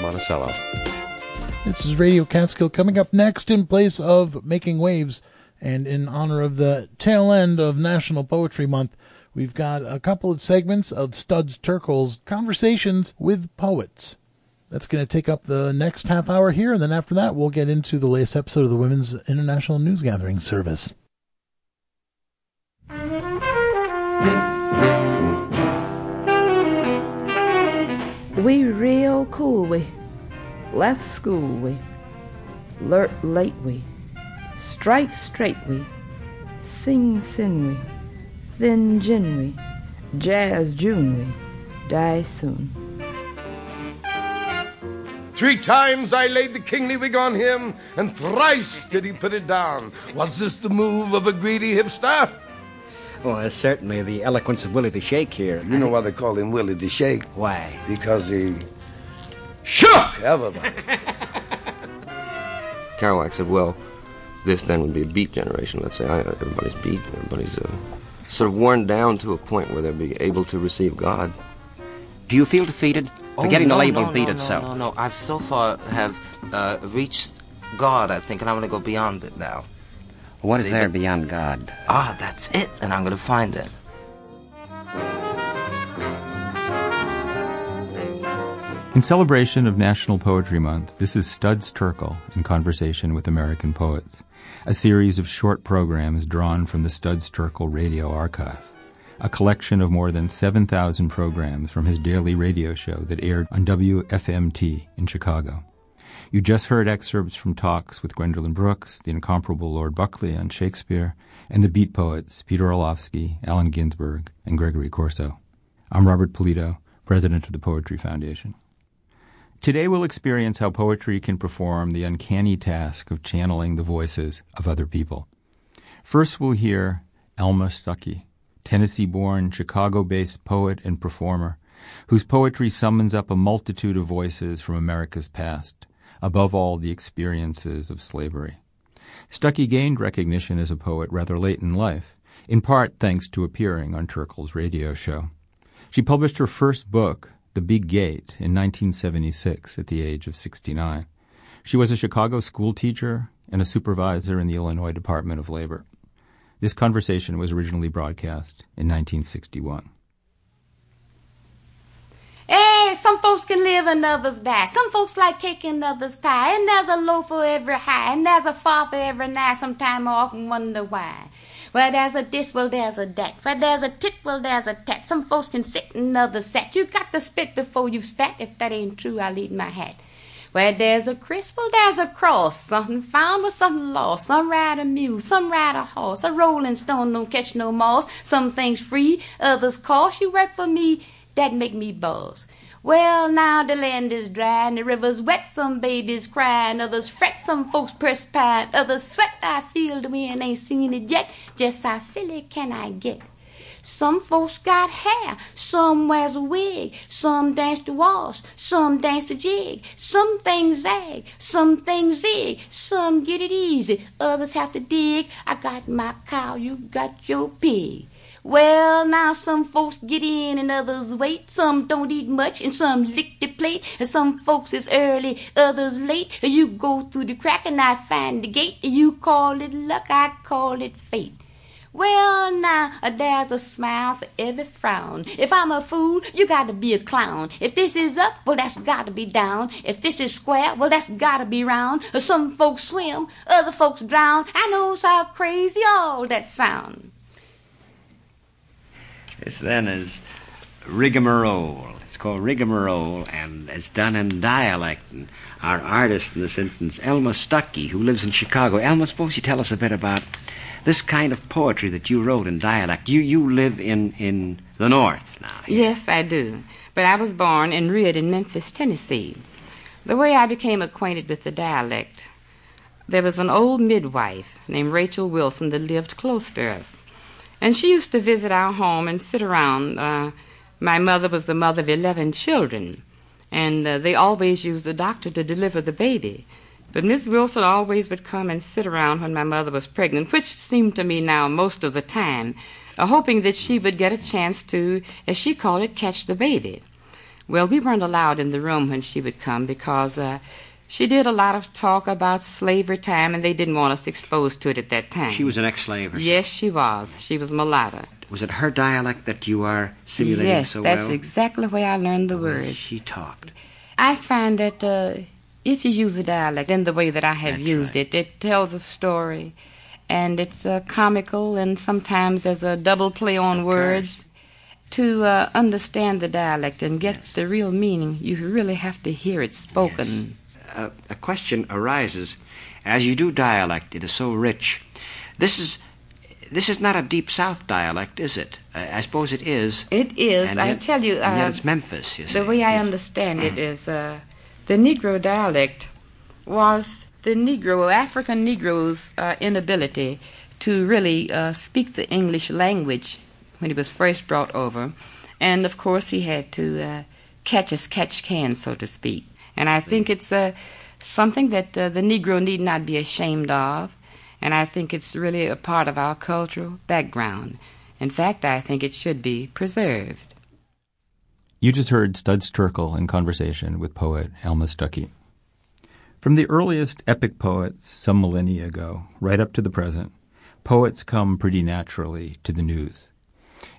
Monticello. This is Radio Catskill coming up next in place of Making Waves. And in honor of the tail end of National Poetry Month, we've got a couple of segments of Studs Terkel's conversations with poets. That's going to take up the next half hour here, and then after that, we'll get into the latest episode of the Women's International News Gathering Service. We real cool, we left school, we lurk late, we strike straight, we sing sin, we thin gin, we jazz June, we die soon. Three times I laid the kingly wig on him, and thrice did he put it down. Was this the move of a greedy hipster? Well, certainly the eloquence of Willie the Shake here. You know why they call him Willie the Shake? Why? Because he shook everybody. Kerouac said, well, this then would be a beat generation. Let's say I, everybody's beat, everybody's uh, sort of worn down to a point where they'll be able to receive God. Do you feel defeated? Forgetting oh, no, the label no, beat no, itself. No, no, no. I've so far have uh, reached God, I think, and I'm going to go beyond it now. What is See, there but- beyond God? Ah, that's it, and I'm going to find it. In celebration of National Poetry Month, this is Studs Terkel in conversation with American poets, a series of short programs drawn from the Studs Terkel Radio Archive, a collection of more than 7,000 programs from his daily radio show that aired on WFMT in Chicago. You just heard excerpts from talks with Gwendolyn Brooks, the incomparable Lord Buckley on Shakespeare, and the beat poets Peter Orlovsky, Allen Ginsberg, and Gregory Corso. I'm Robert Polito, president of the Poetry Foundation. Today we'll experience how poetry can perform the uncanny task of channeling the voices of other people. First we'll hear Elma Stuckey, Tennessee-born, Chicago-based poet and performer, whose poetry summons up a multitude of voices from America's past, above all the experiences of slavery. Stuckey gained recognition as a poet rather late in life, in part thanks to appearing on Terkel's radio show. She published her first book, The Big Gate, in 1976 at the age of 69. She was a Chicago school teacher and a supervisor in the Illinois Department of Labor. This conversation was originally broadcast in 1961. Hey, some folks can live and others die. Some folks like cake and others pie. And there's a low for every high. And there's a fall for every night. Sometime I often wonder why. Well, there's a this, well, there's a that. Well, there's a tit, well, there's a tat. Some folks can sit and others sat. You got to spit before you spat. If that ain't true, I'll eat my hat. Where there's a Chris, well, there's a cross. Something found or something lost. Some ride a mule, some ride a horse. A rolling stone don't catch no moss. Some things free, others cost. You work for me, that make me boss. Well, now the land is dry and the river's wet. Some babies cry and others fret. Some folks perspire, others sweat. I feel the wind ain't seen it yet. Just how silly can I get? Some folks got hair, some wears a wig, some dance to waltz, some dance to jig, some things zag, some things zig, some get it easy, others have to dig. I got my cow, you got your pig. Well, now some folks get in and others wait. Some don't eat much and some lick the plate. And some folks is early, others late. You go through the crack and I find the gate. You call it luck, I call it fate. Well, now, uh, there's a smile for every frown. If I'm a fool, you gotta be a clown. If this is up, well, that's gotta be down. If this is square, well, that's gotta be round. Some folks swim, other folks drown. I knows how crazy all that sound. This then is rigmarole. It's called rigmarole, and it's done in dialect. And our artist in this instance, Elma Stuckey, who lives in Chicago. Elma, suppose you tell us a bit about this kind of poetry that you wrote in dialect. You you live in in the north now. Yes, I do. But I was born and reared in Memphis, Tennessee. The way I became acquainted with the dialect, there was an old midwife named Rachel Wilson that lived close to us. And she used to visit our home and sit around. Uh, my mother was the mother of 11 children, and uh, they always used the doctor to deliver the baby. But Miss Wilson always would come and sit around when my mother was pregnant, which seemed to me now most of the time, uh, hoping that she would get a chance to, as she called it, catch the baby. Well, we weren't allowed in the room when she would come because uh, she did a lot of talk about slavery time, and they didn't want us exposed to it at that time. She was an ex-slave. or Yes, she was. She was mulatto. Was it her dialect that you are simulating yes, so that's exactly way I learned the words. She talked. I find that uh, if you use a dialect in the way that I have That's used right. it, it tells a story, and it's uh, comical, and sometimes there's a double play on Of words. To uh, understand the dialect and get Yes. the real meaning, you really have to hear it spoken. Uh, a question arises. As you do dialect, it is so rich. This is this is not a deep South dialect, is it? Uh, I suppose it is. It is, And I yet- tell you, and yet uh, it's Memphis. You see. the way I Yes. understand it is uh, the Negro dialect was the Negro, African Negro's uh, inability to really uh, speak the English language when he was first brought over. And of course, he had to uh, catch as catch can, so to speak. And I think it's uh, something that uh, the Negro need not be ashamed of. And I think it's really a part of our cultural background. In fact, I think it should be preserved. You just heard Studs Terkel in conversation with poet Elma Stuckey. From the earliest epic poets some millennia ago, right up to the present, poets come pretty naturally to the news.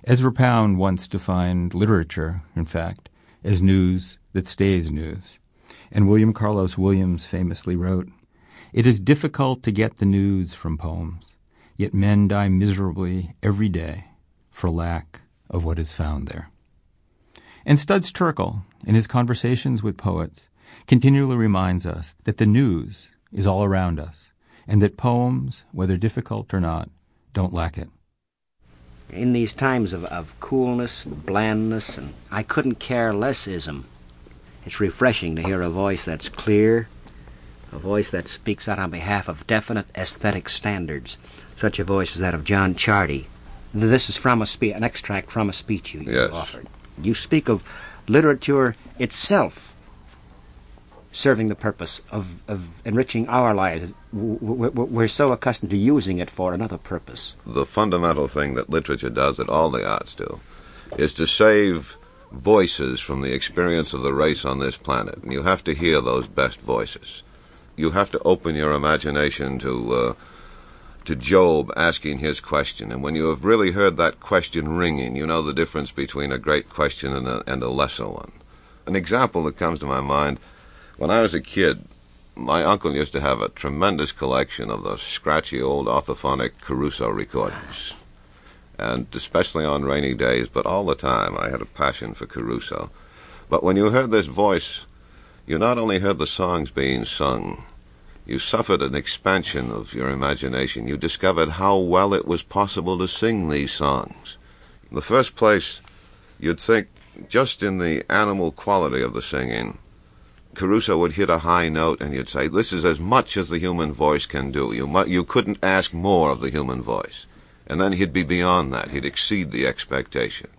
Ezra Pound once defined literature, in fact, as news that stays news. And William Carlos Williams famously wrote, It is difficult to get the news from poems, yet men die miserably every day for lack of what is found there. And Studs Terkel, in his conversations with poets, continually reminds us that the news is all around us, and that poems, whether difficult or not, don't lack it. in these times of, of coolness, blandness, and I couldn't care lessism, it's refreshing to hear a voice that's clear, a voice that speaks out on behalf of definite aesthetic standards. Such a voice as that of John Ciardi. This is from a spe- an extract from a speech you, you Yes. offered. You speak of literature itself serving the purpose of, of enriching our lives. We're so accustomed to using it for another purpose. the fundamental thing that literature does, that all the arts do, is to save voices from the experience of the race on this planet. And you have to hear those best voices. You have to open your imagination to uh, to Job asking his question. And when you have really heard that question ringing, you know the difference between a great question and a, and a lesser one. An example that comes to my mind when I was a kid, my uncle used to have a tremendous collection of those scratchy old orthophonic Caruso recordings. And especially on rainy days, but all the time, I had a passion for Caruso. But when you heard this voice, you not only heard the songs being sung, you suffered an expansion of your imagination. You discovered how well it was possible to sing these songs. In the first place, you'd think just in the animal quality of the singing, Caruso would hit a high note and you'd say, This is as much as the human voice can do. You, mu- you couldn't ask more of the human voice. And then he'd be beyond that. He'd exceed the expectation.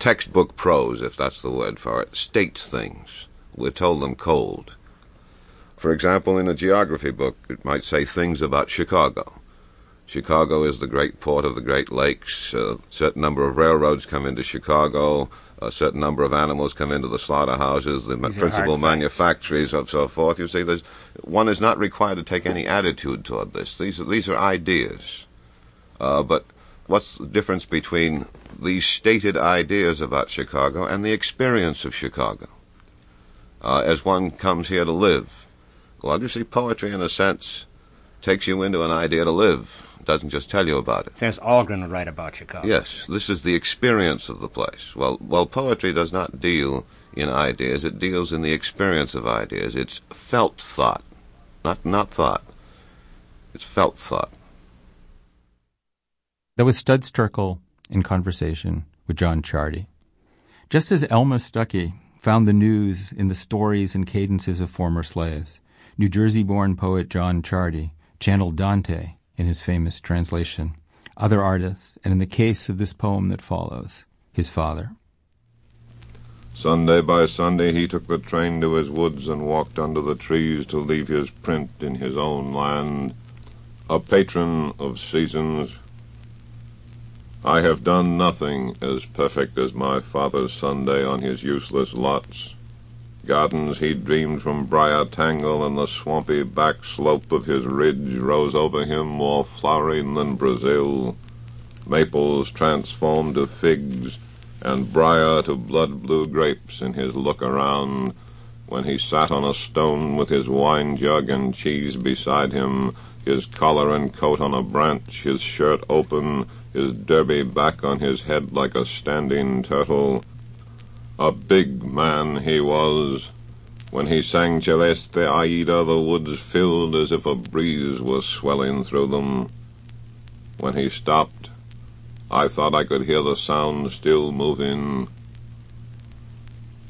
Textbook prose, if that's the word for it, states things. We're told them cold. For example, in a geography book, it might say things about Chicago. Chicago is the great port of the Great Lakes. A certain number of railroads come into Chicago. A certain number of animals come into the slaughterhouses, the These principal manufactories, and so forth. You see, there's, one is not required to take any attitude toward this. These are, these are ideas. Uh, but what's the difference between these stated ideas about Chicago and the experience of Chicago? Uh, as one comes here to live. Well, you see, poetry, in a sense, takes you into an idea to live. It doesn't just tell you about it. Says Algren would write about Chicago. Yes, this is the experience of the place. Well, well, poetry does not deal in ideas; it deals in the experience of ideas. It's felt thought, not not thought. It's felt thought. That was Stud Terkel in conversation with John Ciardi. Just as Elma Stuckey found the news in the stories and cadences of former slaves, New Jersey born poet John Ciardi channeled Dante in his famous translation, other artists, and in the case of this poem that follows, his father. Sunday by Sunday he took the train to his woods and walked under the trees to leave his print in his own land, a patron of seasons, I have done nothing as perfect as my father's Sunday on his useless lots. Gardens he dreamed from briar tangle, and the swampy back slope of his ridge rose over him more flowering than Brazil. Maples transformed to figs, and briar to blood-blue grapes in his look around, when he sat on a stone with his wine jug and cheese beside him, his collar and coat on a branch, his shirt open, his derby back on his head like a standing turtle. A big man he was. When he sang Celeste Aida, the woods filled as if a breeze was swelling through them. When he stopped, I thought I could hear the sound still moving.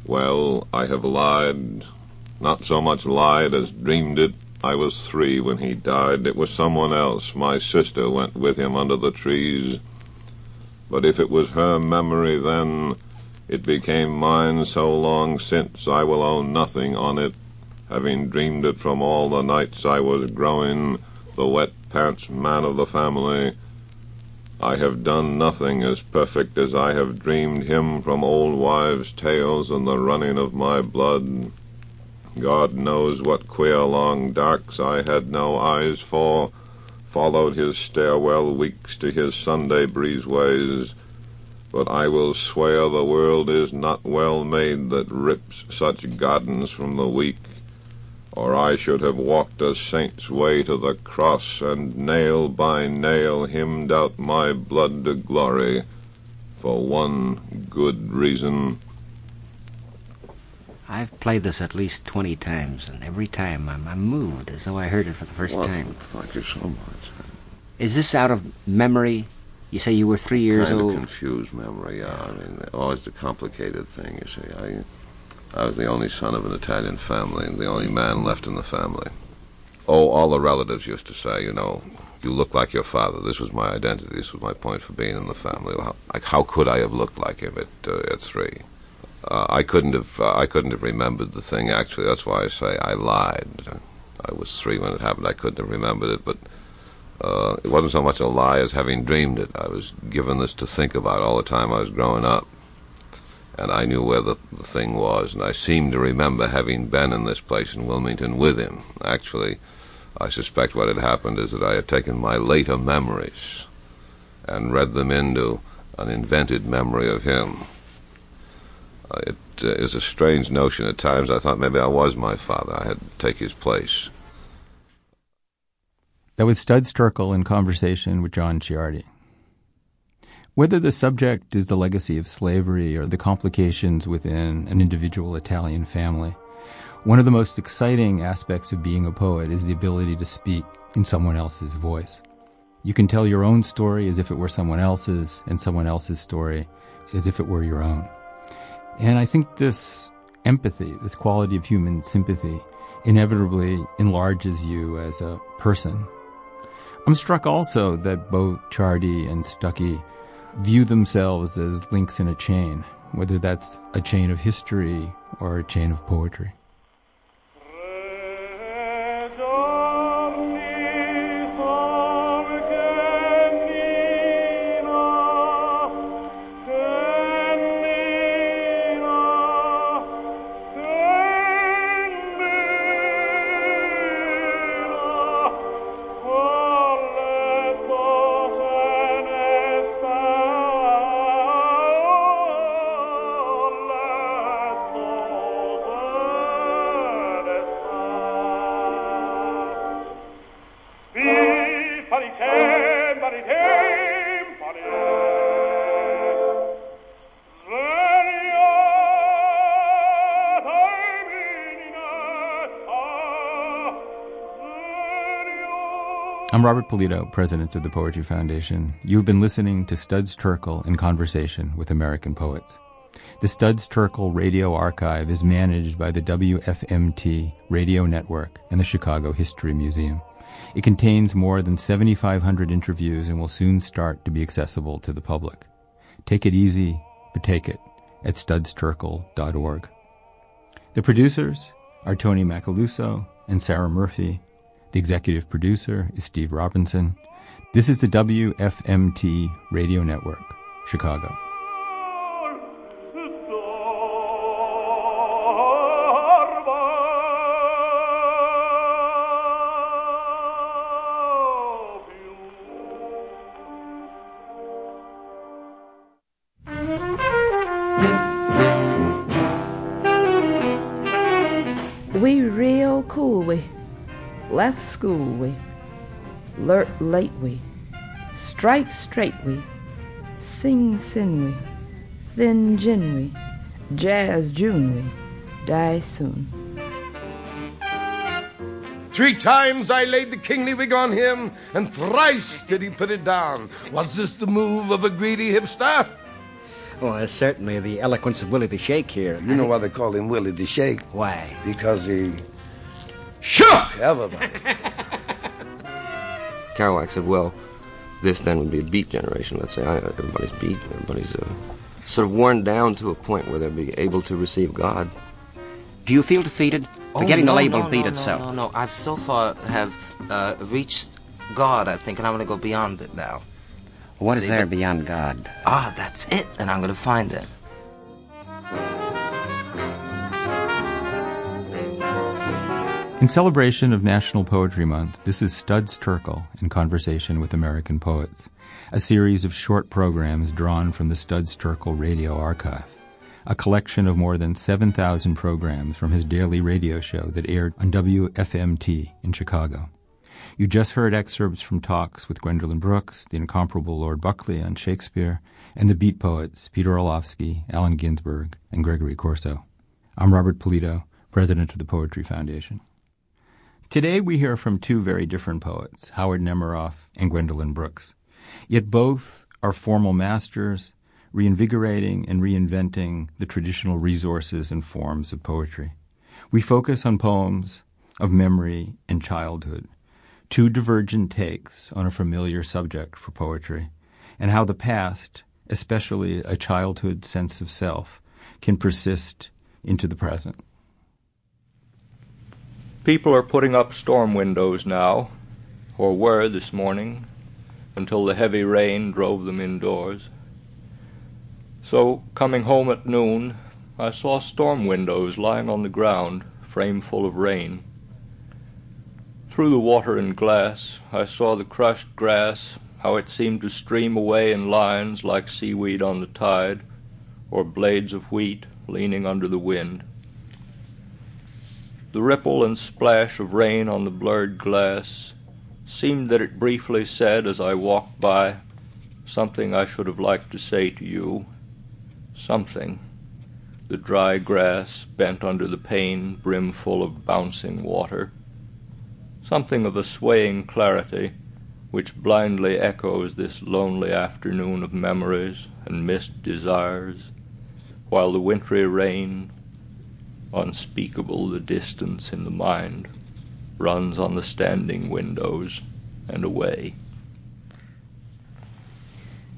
Well, I have lied. Not so much lied as dreamed it. I was three when he died. It was someone else. My sister went with him under the trees. But if it was her memory then, it became mine so long since I will own nothing on it, having dreamed it from all the nights I was growing, the wet pants man of the family. I have done nothing as perfect as I have dreamed him from old wives' tales and the running of my blood. God knows what queer long darks I had no eyes for, followed his stairwell weeks to his Sunday breezeways. But I will swear the world is not well made that rips such gardens from the weak, or I should have walked a saint's way to the cross, and nail by nail hymned out my blood to glory, for one good reason. I've played this at least 20 times, and every time I'm, I'm moved as though I heard it for the first Well, time. Thank you so much. Is this out of memory? You say you were three years kind old. of confused memory. Yeah, I mean, always the complicated thing. You see, I, I was the only son of an Italian family and the only man left in the family. Oh, all the relatives used to say, you know, you look like your father. This was my identity. This was my point for being in the family. How, like, how could I have looked like him at uh, at three? Uh, I couldn't have. Uh, I couldn't have remembered the thing. Actually, that's why I say I lied. I was three when it happened. I couldn't have remembered it, but uh, it wasn't so much a lie as having dreamed it. I was given this to think about all the time I was growing up. And I knew where the, the thing was, and I seemed to remember having been in this place in Wilmington with him. Actually, I suspect what had happened is that I had taken my later memories and read them into an invented memory of him. Uh, it uh, is a strange notion at times. I thought maybe I was my father. I had to take his place. That was Studs Terkel in conversation with John Ciardi. Whether the subject is the legacy of slavery or the complications within an individual Italian family, one of the most exciting aspects of being a poet is the ability to speak in someone else's voice. You can tell your own story as if it were someone else's, and someone else's story as if it were your own. And I think this empathy, this quality of human sympathy, inevitably enlarges you as a person. I'm struck also that both Ciardi and Stuckey view themselves as links in a chain, whether that's a chain of history or a chain of poetry. Robert Polito, president of the Poetry Foundation. You've been listening to Studs Terkel in conversation with American poets. The Studs Terkel Radio Archive is managed by the WFMT Radio Network and the Chicago History Museum. It contains more than 7,500 interviews and will soon start to be accessible to the public. Take it easy, but take it at studsterkel.org. The producers are Tony Macaluso and Sarah Murphy. The executive producer is Steve Robinson. This is the WFMT Radio Network, Chicago. School, we lurk late, we strike straight, we sing sin, we thin gin, we jazz June, we die soon. Three times I laid the kingly wig on him, and thrice did he put it down. Was this the move of a greedy hipster? Well, that's certainly the eloquence of Willie the Shake here. You know why they call him Willie the Shake? Why? Because he shook everybody. Kerouac said, well, this then would be a beat generation. Let's say I, everybody's beat, everybody's uh, sort of worn down to a point where they'll be able to receive God. Do you feel defeated for Oh, getting no, the label no, beat no, itself? No, no, no. I've so far have uh, reached God, I think, and I'm going to go beyond it now. What is See, there but- beyond God? Ah, that's it, and I'm going to find it. In celebration of National Poetry Month, this is Studs Terkel in conversation with American poets, a series of short programs drawn from the Studs Terkel Radio Archive, a collection of more than 7,000 programs from his daily radio show that aired on WFMT in Chicago. You just heard excerpts from talks with Gwendolyn Brooks, the incomparable Lord Buckley on Shakespeare, and the beat poets Peter Orlovsky, Allen Ginsberg, and Gregory Corso. I'm Robert Polito, president of the Poetry Foundation. Today we hear from two very different poets, Howard Nemerov and Gwendolyn Brooks. Yet both are formal masters, reinvigorating and reinventing the traditional resources and forms of poetry. We focus on poems of memory and childhood, two divergent takes on a familiar subject for poetry, and how the past, especially a childhood sense of self, can persist into the present. People are putting up storm windows now, or were this morning, until the heavy rain drove them indoors. So, coming home at noon, I saw storm windows lying on the ground, frame full of rain. Through the water and glass, I saw the crushed grass, how it seemed to stream away in lines like seaweed on the tide, or blades of wheat leaning under the wind. The ripple and splash of rain on the blurred glass seemed that it briefly said as I walked by something I should have liked to say to you. Something. The dry grass bent under the pane brimful of bouncing water. Something of a swaying clarity which blindly echoes this lonely afternoon of memories and missed desires, while the wintry rain unspeakable the distance in the mind, runs on the standing windows and away.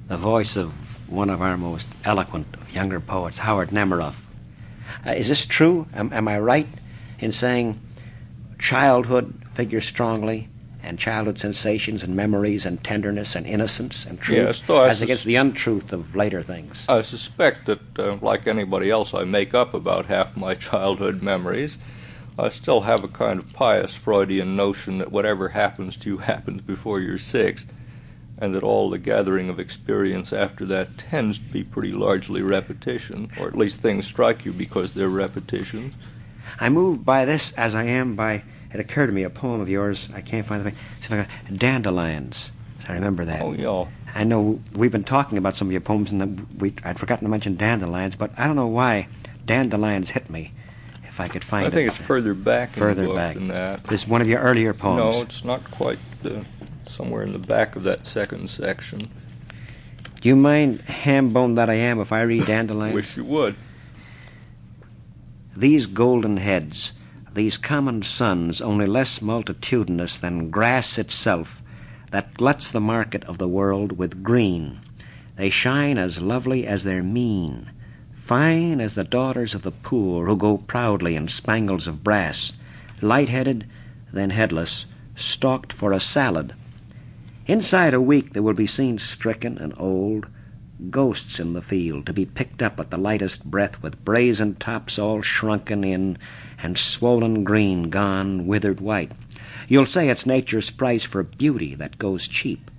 The voice of one of our most eloquent of younger poets, Howard Nemerov. Uh, is this true? Am, am I right in saying childhood figures strongly, and childhood sensations and memories and tenderness and innocence and truth, Yes, though I as sus- against the untruth of later things? I suspect that, uh, like anybody else, I make up about half my childhood memories. I still have a kind of pious Freudian notion that whatever happens to you happens before you're six, and that all the gathering of experience after that tends to be pretty largely repetition, or at least things strike you because they're repetitions. I move by this as I am by. It occurred to me a poem of yours. I can't find the. I got dandelions. I remember that. Oh, yeah. I know we've been talking about some of your poems, and we, I'd forgotten to mention dandelions, but I don't know why dandelions hit me. If I could find it. I think it. it's further back in Further the book back. than that. This is one of your earlier poems. No, it's not quite uh, somewhere in the back of that second section. Do you mind, ham bone that I am, if I read dandelions? Wish you would. These golden heads, these common suns, only less multitudinous than grass itself, that gluts the market of the world with green. They shine as lovely as their mien, fine as the daughters of the poor who go proudly in spangles of brass, light-headed, then headless, stalked for a salad. Inside a week they will be seen stricken and old, ghosts in the field, to be picked up at the lightest breath with brazen tops all shrunken in and swollen green gone withered white. You'll say it's nature's price for beauty that goes cheap.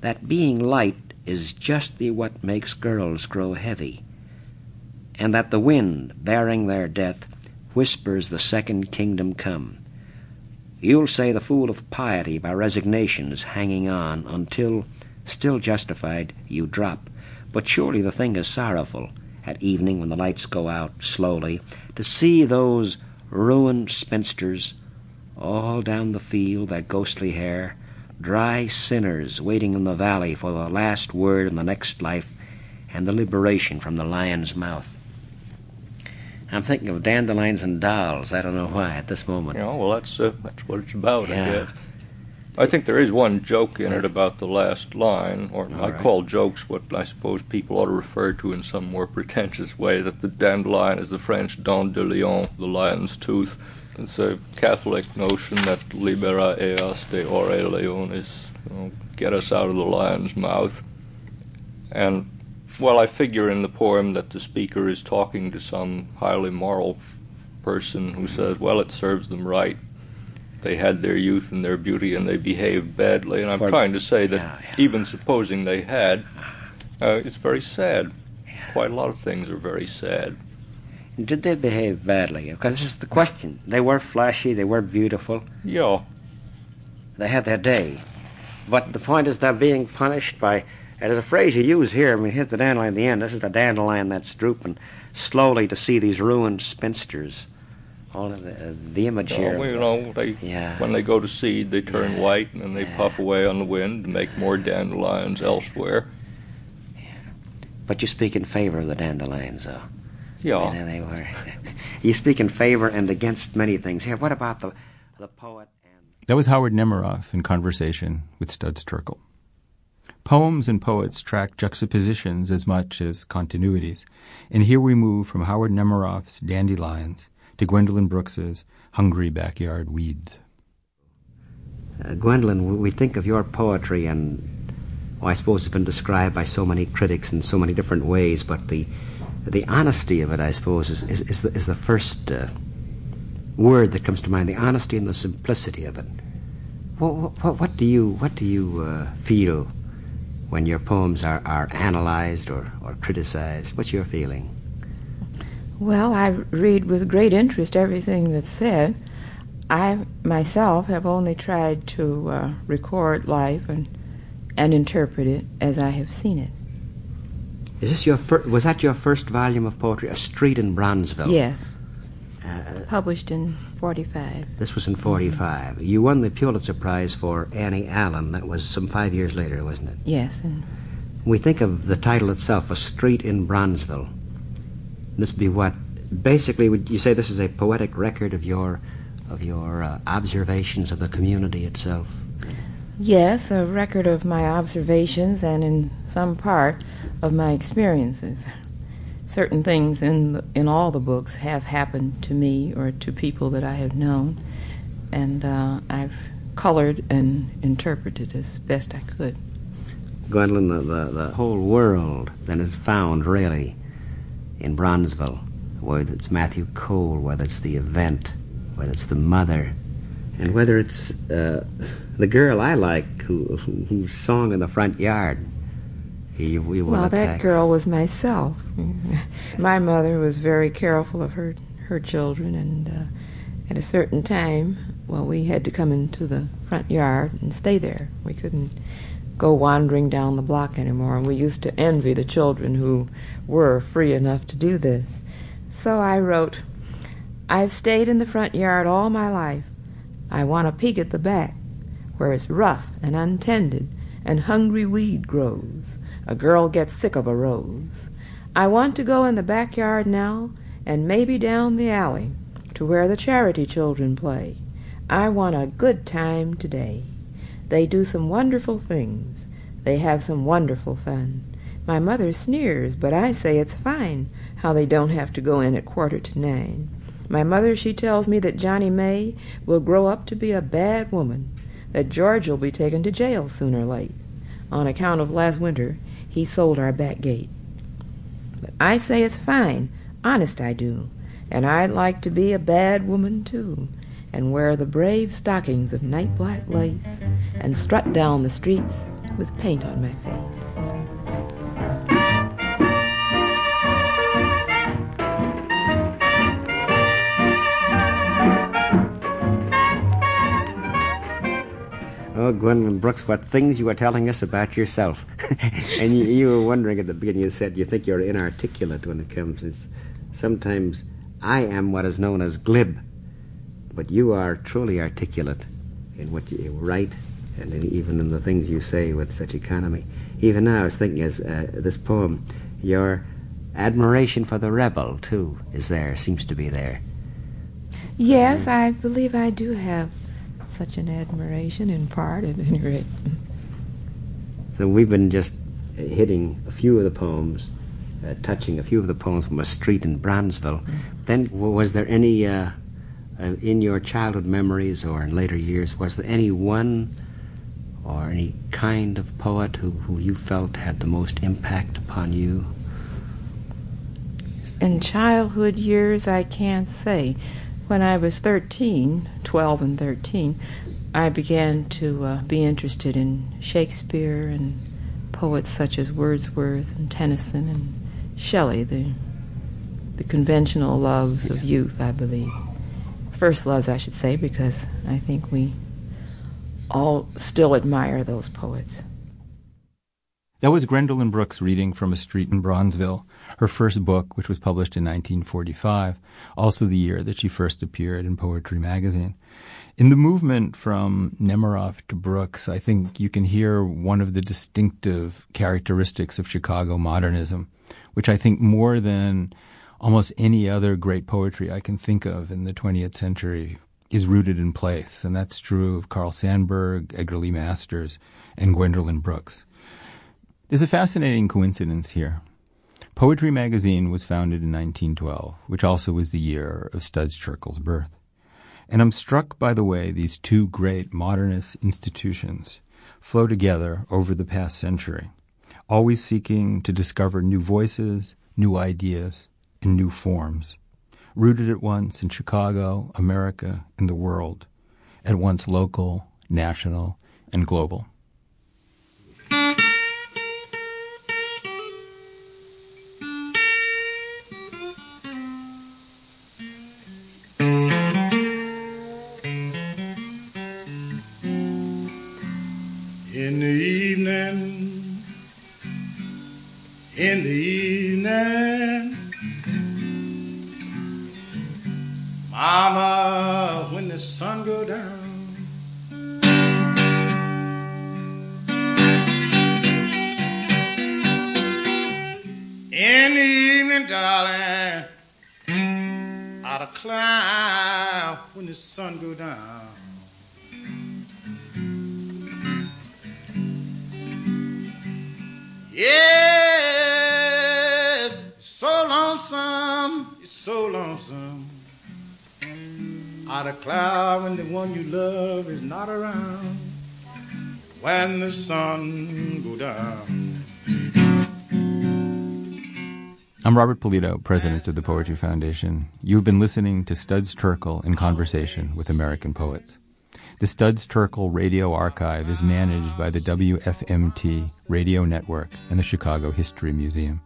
That being light is just the what makes girls grow heavy. And that the wind, bearing their death, whispers the second kingdom come. You'll say the fool of piety by resignation is hanging on until, still justified, you drop. But surely the thing is sorrowful, at evening when the lights go out slowly, to see those ruined spinsters all down the field, that ghostly hair, dry sinners waiting in the valley for the last word in the next life and the liberation from the lion's mouth. I'm thinking of dandelions and dolls. I don't know why at this moment. You know, well, that's uh, that's what it's about, Yeah. I guess. I think there is one joke in it about the last line, or I right. call jokes what I suppose people ought to refer to in some more pretentious way, that the dandelion is the French dent de lion, the lion's tooth. It's a Catholic notion that libera eas de ore leonis, you know, get us out of the lion's mouth. And, well, I figure in the poem that the speaker is talking to some highly moral person who mm-hmm. says, well, it serves them right. They had their youth and their beauty and they behaved badly. And I'm For- trying to say that Yeah, yeah. even supposing they had, uh, it's very sad. Quite a lot of things are very sad. Did they behave badly? Because this is the question. They were flashy, they were beautiful, Yeah, they had their day. But the point is they're being punished by, and there's a phrase you use here, I mean, here's the dandelion at the end. This is the dandelion that's drooping slowly to see these ruined spinsters. All of the, uh, the image you here. know, well, you know they, Yeah. when they go to seed, they turn Yeah. white and then they puff away on the wind to make more dandelions elsewhere. But you speak in favor of the dandelions, though. Yeah. And they were. you speak in favor and against many things. Here, what about the the poet and That was Howard Nemerov in conversation with Studs Terkel. Poems and poets track juxtapositions as much as continuities, and here we move from Howard Nemerov's Dandelions to Gwendolyn Brooks's Hungry Backyard Weeds. Uh, Gwendolyn, we- think of your poetry, and well, I suppose it's been described by so many critics in so many different ways. But the the honesty of it, I suppose, is is, is, the, is the first uh, word that comes to mind. The honesty and the simplicity of it. What, what, what do you what do you uh, feel when your poems are, are analyzed or, or criticized? What's your feeling? Well, I read with great interest everything that's said. I myself have only tried to uh, record life and and interpret it as I have seen it. Is this your fir- was that your first volume of poetry? A Street in Bronzeville. Yes, Uh, published in '45. This was in 45. You won the Pulitzer Prize for Annie Allen. That was some five years later, wasn't it? Yes, and We think of the title itself, A Street in Bronzeville. This would be what? Basically, would you say this is a poetic record of your of your uh, observations of the community itself? yes, a record of my observations and in some part of my experiences. Certain things in the, in all the books have happened to me or to people that I have known, and uh, I've colored and interpreted as best I could. Gwendolyn, the, the, the whole world then is found really in Bronzeville, whether it's Matthew Cole, whether it's the event, whether it's the mother, and whether it's uh, the girl I like who, who whose song in the front yard. He, we Well, that attack. girl was myself. My mother was very careful of her her children, and uh, at a certain time, well, we had to come into the front yard and stay there. We couldn't go wandering down the block anymore, and we used to envy the children who were free enough to do this. So I wrote, I've stayed in the front yard all my life. I want a peek at the back, where it's rough and untended, and hungry weed grows. A girl gets sick of a rose. I want to go in the backyard now, and maybe down the alley, to where the charity children play. I want a good time today. They do some wonderful things. They have some wonderful fun. My mother sneers, but I say it's fine how they don't have to go in at quarter to nine. My mother, she tells me that Johnnie Mae will grow up to be a bad woman. that George will be taken to jail sooner or late. On account of last winter, he sold our back gate. But I say it's fine, honest I do, and I'd like to be a bad woman too, and wear the brave stockings of night black lace, and strut down the streets with paint on my face. Oh, Gwendolyn Brooks, what things you were telling us about yourself. and you, you were wondering at the beginning, you said you think you're inarticulate when it comes. It's, sometimes I am what is known as glib, but you are truly articulate in what you write and in, even in the things you say with such economy. Even now, I was thinking as uh, this poem, your admiration for the rebel, too, is there, seems to be there. Yes, I believe I do have such an admiration, in part at any rate. So we've been just hitting a few of the poems, uh, touching a few of the poems from a street in Bronzeville. Then, was there any, uh, in your childhood memories or in later years, was there any one or any kind of poet who, who you felt had the most impact upon you? In childhood years, I can't say. When I was 13, 12 and 13, I began to uh, be interested in Shakespeare and poets such as Wordsworth and Tennyson and Shelley, the, the conventional loves of youth, I believe. First loves, I should say, because I think we all still admire those poets. That was Gwendolyn Brooks reading from a street in Bronzeville, her first book, which was published in 1945, also the year that she first appeared in Poetry magazine. In the movement from Nemerov to Brooks, I think you can hear one of the distinctive characteristics of Chicago modernism, which I think more than almost any other great poetry I can think of in the 20th century is rooted in place. And that's true of Carl Sandburg, Edgar Lee Masters, and Gwendolyn Brooks. There's a fascinating coincidence here. Poetry magazine was founded in 1912, which also was the year of Studs Terkel's birth. And I'm struck by the way these two great modernist institutions flow together over the past century, always seeking to discover new voices, new ideas, and new forms, rooted at once in Chicago, America, and the world, at once local, national, and global. In the in the evening, darling, out of cloud when the sun go down. Yes, so lonesome, it's so lonesome. Out of cloud when the one you love is not around. When the sun go down. I'm Robert Polito, president of the Poetry Foundation. You've been listening to Studs Terkel in conversation with American poets. The Studs Terkel Radio Archive is managed by the WFMT Radio Network and the Chicago History Museum.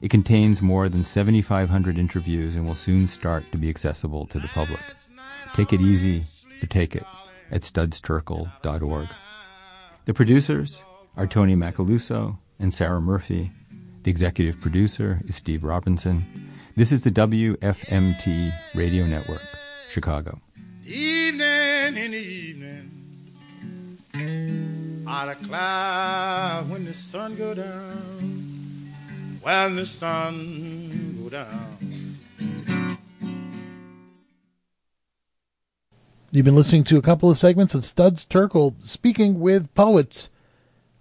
It contains more than 7,500 interviews and will soon start to be accessible to the public. Take it easy, but take it at studsterkel.org. The producers are Tony Macaluso and Sarah Murphy. The executive producer is Steve Robinson. This is the WFMT Radio Network, Chicago. Evening in the evening. Out of cloud when the sun go down. When the sun go down. You've been listening to a couple of segments of Studs Terkel speaking with poets.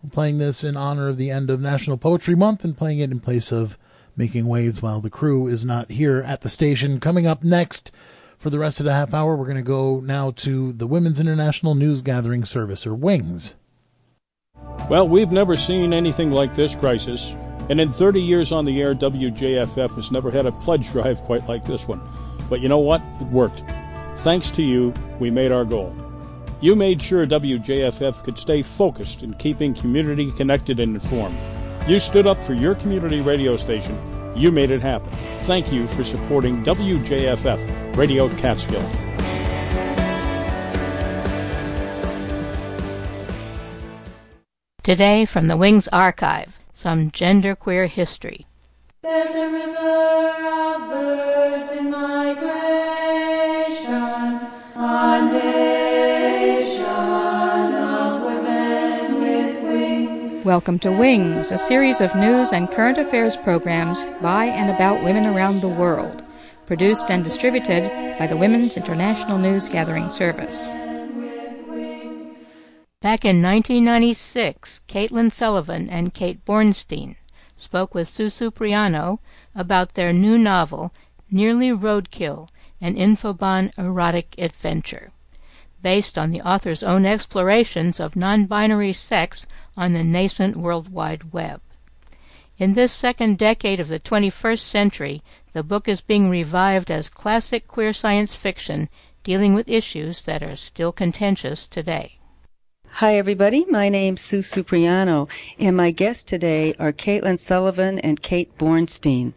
I'm playing this in honor of the end of National Poetry Month and playing it in place of Making Waves while the crew is not here at the station. Coming up next, For the rest of the half hour, we're going to go now to the Women's International News Gathering Service, or WINGS. Well, we've never seen anything like this crisis, and in 30 years on the air, WJFF has never had a pledge drive quite like this one. But you know what? It worked. Thanks to you, we made our goal. You made sure WJFF could stay focused in keeping community connected and informed. You stood up for your community radio station. You made it happen. Thank you for supporting WJFF Radio Catskill. Today from the Wings Archive, some genderqueer history. There's a river of birds in migration, a Welcome to Wings, a series of news and current affairs programs by and about women around the world, produced and distributed by the Women's International News Gathering Service. Back in 1996, Caitlin Sullivan and Kate Bornstein spoke with Sue Supriano about their new novel, Nearly Roadkill, an Infobahn erotic adventure, based on the author's own explorations of non-binary sex on the nascent World Wide Web. In this second decade of the 21st century, the book is being revived as classic queer science fiction dealing with issues that are still contentious today. Hi, everybody. My name's Sue Supriano, and my guests today are Caitlin Sullivan and Kate Bornstein.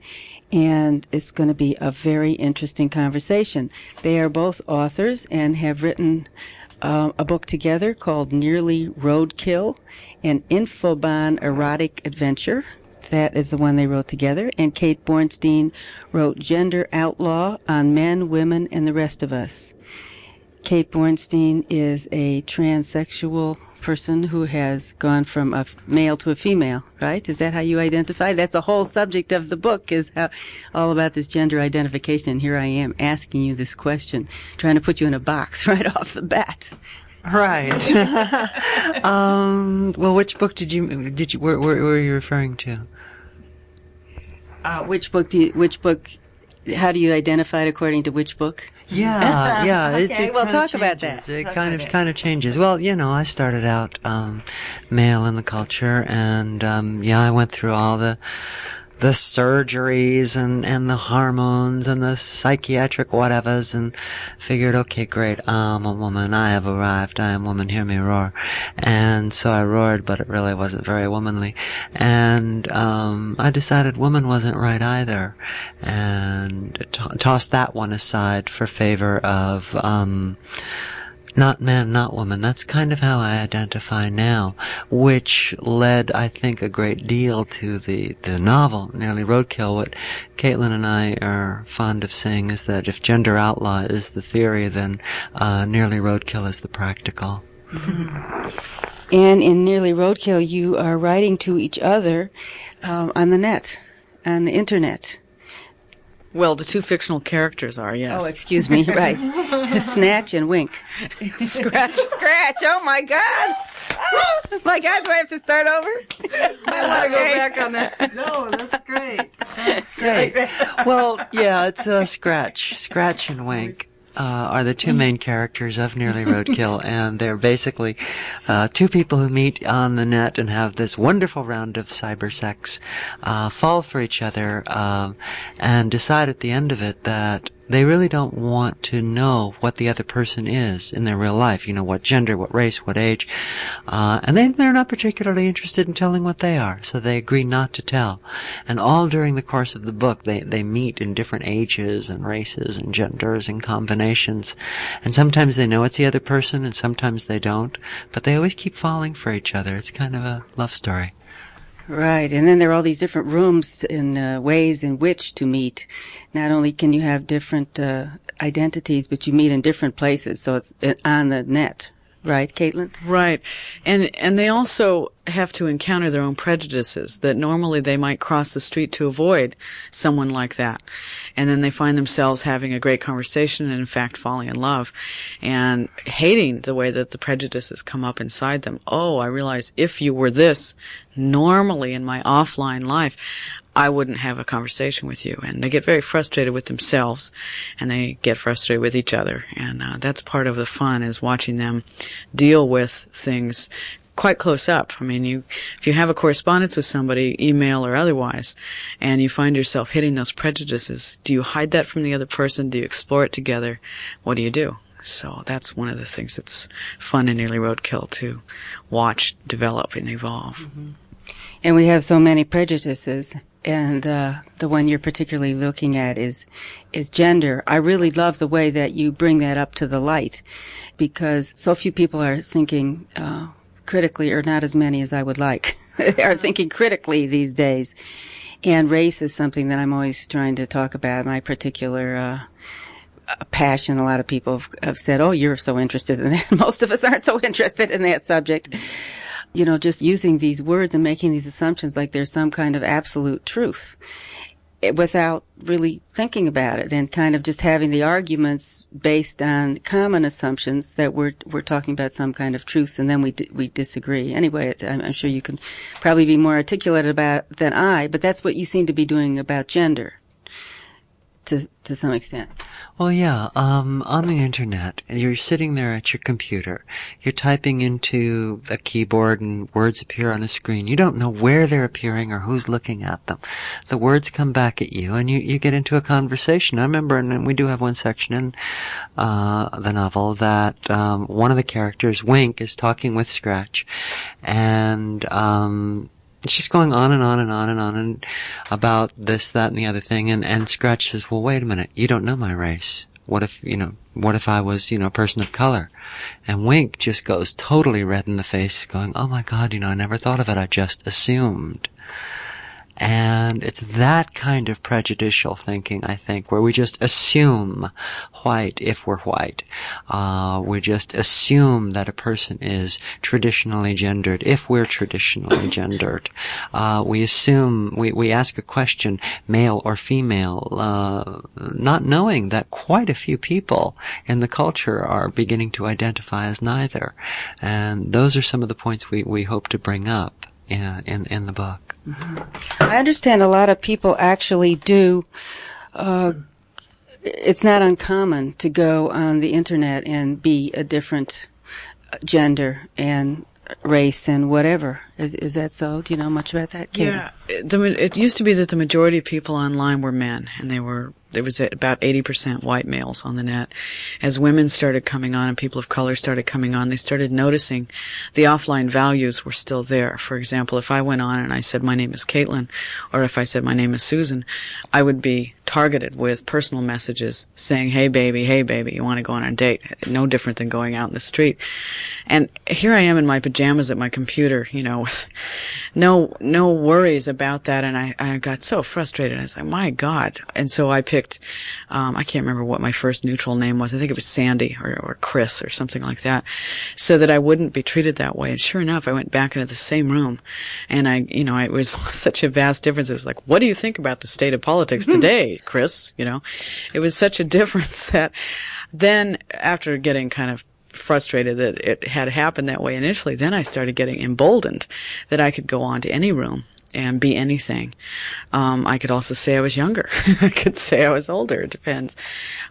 And it's going to be a very interesting conversation. They are both authors and have written uh, a book together called Nearly Roadkill, an Infobahn erotic adventure. That is the one they wrote together. And Kate Bornstein wrote Gender Outlaw on Men, Women, and the Rest of Us. Kate Bornstein is a transsexual person who has gone from a male to a female, right? Is that how you identify? That's the whole subject of the book is how all about this gender identification. And here I am asking you this question, trying to put you in a box right off the bat. Right. um, well, which book did you did you where, where, where are you referring to? Uh, which book do you, which book? How do you identify it according to which book? Yeah, yeah. okay, it, it well, talk about that. It Talk kind of kind of changes. Well, you know, I started out um, male in the culture, and um, yeah, I went through all the the surgeries and and the hormones and the psychiatric whatevers, and figured, okay, great, I'm a woman. I have arrived. I am woman. Hear me roar. And so I roared, but it really wasn't very womanly. And um, I decided woman wasn't right either, and t- tossed that one aside for favor of. Um, not man, not woman. That's kind of how I identify now, which led, I think, a great deal to the, the novel, Nearly Roadkill. What Caitlin and I are fond of saying is that if gender outlaw is the theory, then uh, Nearly Roadkill is the practical. And in Nearly Roadkill, you are writing to each other um, on the net, on the internet. Well, the two fictional characters are, yes. Oh, excuse me, right. Snatch and Wink. Scratch. Scratch. Oh, my God. Ah, my God, do I have to start over? I want to go back on that. No, that's great. That's great. well, yeah, it's a Scratch. Scratch and Wink. Uh, are the two main characters of Nearly Roadkill, and they're basically uh, two people who meet on the net and have this wonderful round of cyber sex, uh, fall for each other, um, and decide at the end of it that they really don't want to know what the other person is in their real life. You know, what gender, what race, what age. Uh, and they, they're not particularly interested in telling what they are, so they agree not to tell. And all during the course of the book, they, they meet in different ages and races and genders and combinations. And sometimes they know it's the other person and sometimes they don't, but they always keep falling for each other. It's kind of a love story. Right, and then there are all these different rooms and uh, ways in which to meet. Not only can you have different uh, identities, but you meet in different places. So it's uh, on the net, right, Caitlin? Right. And and they also have to encounter their own prejudices that normally they might cross the street to avoid someone like that. And then they find themselves having a great conversation and in fact falling in love and hating the way that the prejudices come up inside them. Oh, I realize if you were this normally in my offline life, I wouldn't have a conversation with you. And they get very frustrated with themselves and they get frustrated with each other. And uh, that's part of the fun is watching them deal with things quite close up. I mean, you, if you have a correspondence with somebody, email or otherwise, and you find yourself hitting those prejudices, do you hide that from the other person? Do you explore it together? What do you do? So that's one of the things that's fun in Nearly Roadkill to watch develop and evolve. Mm-hmm. And we have so many prejudices and uh, the one you're particularly looking at is is gender. I really love the way that you bring that up to the light, because so few people are thinking uh, critically, or not as many as I would like, are thinking critically these days. And race is something that I'm always trying to talk about. My particular uh, passion. A lot of people have, have said, "Oh, you're so interested in that." Most of us aren't so interested in that subject you know, just using these words and making these assumptions like there's some kind of absolute truth eh, without really thinking about it and kind of just having the arguments based on common assumptions that we're we're talking about some kind of truth and then we d- we disagree. Anyway I'm, I'm sure you can probably be more articulate about than I but that's what you seem to be doing about gender to to some extent well, yeah, um, on the internet, you're sitting there at your computer, you're typing into a keyboard and words appear on a screen. You don't know where they're appearing or who's looking at them. The words come back at you and you, you get into a conversation. I remember, and we do have one section in, uh, the novel that, um, one of the characters, Wink, is talking with Scratch and, um, she's going on and on and on and on and about this, that, and the other thing. And, and Scratch says, well, wait a minute. You don't know my race. What if, you know, what if I was, you know, a person of color? And Wink just goes totally red in the face going, oh my God, you know, I never thought of it. I just assumed. And it's that kind of prejudicial thinking, I think, where we just assume white if we're white. Uh, we just assume that a person is traditionally gendered if we're traditionally gendered. Uh, we assume, we, we ask a question, male or female, uh, not knowing that quite a few people in the culture are beginning to identify as neither. And those are some of the points we, we hope to bring up in, in, in the book. Mm-hmm. I understand a lot of people actually do. Uh, it's not uncommon to go on the internet and be a different gender and race and whatever. Is is that so? Do you know much about that? Katie? Yeah, the, it used to be that the majority of people online were men, and they were there was about 80% white males on the net. As women started coming on and people of color started coming on, they started noticing the offline values were still there. For example, if I went on and I said, my name is Caitlin, or if I said, my name is Susan, I would be targeted with personal messages saying, hey baby, hey baby, you want to go on a date? No different than going out in the street. And here I am in my pajamas at my computer, you know, with no, no worries about that. And I, I got so frustrated. I was like, my God. And so I picked picked, um, I can't remember what my first neutral name was. I think it was Sandy or, or Chris or something like that, so that I wouldn't be treated that way. And sure enough, I went back into the same room, and I, you know, it was such a vast difference. It was like, what do you think about the state of politics today, Chris? You know, it was such a difference that then after getting kind of frustrated that it had happened that way initially, then I started getting emboldened that I could go on to any room and be anything. Um, I could also say I was younger. I could say I was older. It depends.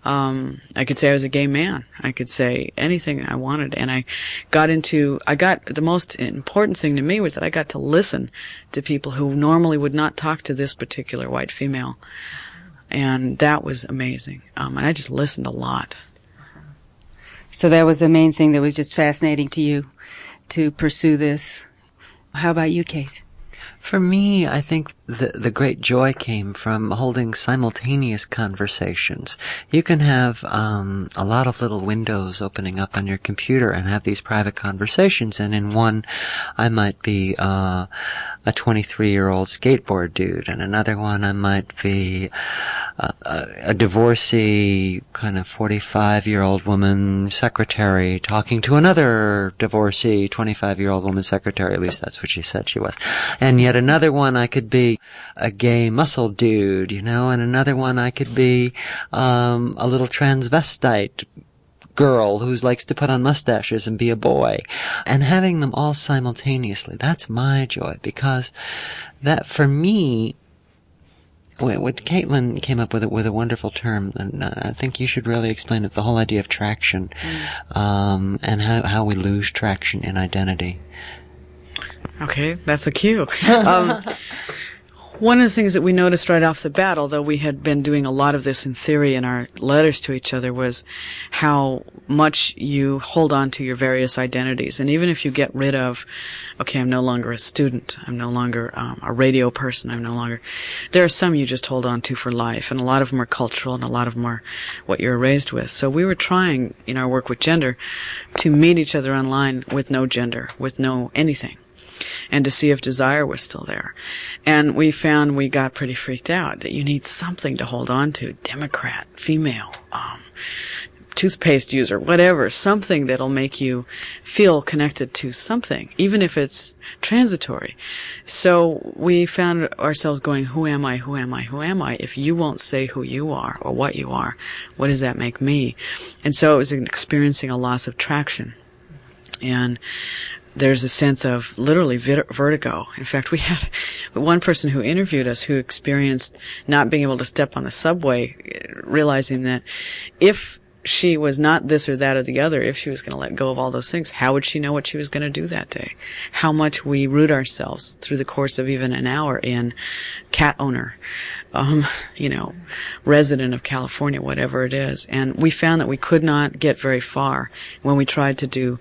Um, I could say I was a gay man. I could say anything I wanted. And I got into, I got, the most important thing to me was that I got to listen to people who normally would not talk to this particular white female. And that was amazing. Um, and I just listened a lot. So that was the main thing that was just fascinating to you to pursue this. How about you, Kate? For me, I think the, the great joy came from holding simultaneous conversations. You can have um, a lot of little windows opening up on your computer and have these private conversations. And in one, I might be uh, a 23 year old skateboard dude, and another one I might be a, a, a divorcee, kind of 45 year old woman secretary talking to another divorcee, 25 year old woman secretary. At least that's what she said she was. And yet another one I could be a gay muscle dude, you know, and another one I could be um, a little transvestite girl who likes to put on mustaches and be a boy. And having them all simultaneously, that's my joy because that for me what what Caitlin came up with it with a wonderful term, and uh, I think you should really explain it. The whole idea of traction, um, and how how we lose traction in identity. Okay, that's a cue. Um, one of the things that we noticed right off the bat, although we had been doing a lot of this in theory in our letters to each other, was how much you hold on to your various identities. And even if you get rid of, okay, I'm no longer a student, I'm no longer um, a radio person, I'm no longer, there are some you just hold on to for life. And a lot of them are cultural and a lot of them are what you're raised with. So we were trying in our work with gender to meet each other online with no gender, with no anything and to see if desire was still there. And we found we got pretty freaked out that you need something to hold on to. Democrat, female, um, toothpaste user, whatever, something that'll make you feel connected to something, even if it's transitory. So we found ourselves going, who am I, who am I, who am I? If you won't say who you are or what you are, what does that make me? And so it was experiencing a loss of traction. And there's a sense of literally vertigo. In fact, we had one person who interviewed us who experienced not being able to step on the subway, realizing that if she was not this or that or the other, if she was going to let go of all those things, how would she know what she was going to do that day? How much we root ourselves through the course of even an hour in cat owner, um, you know, resident of California, whatever it is. And we found that we could not get very far when we tried to do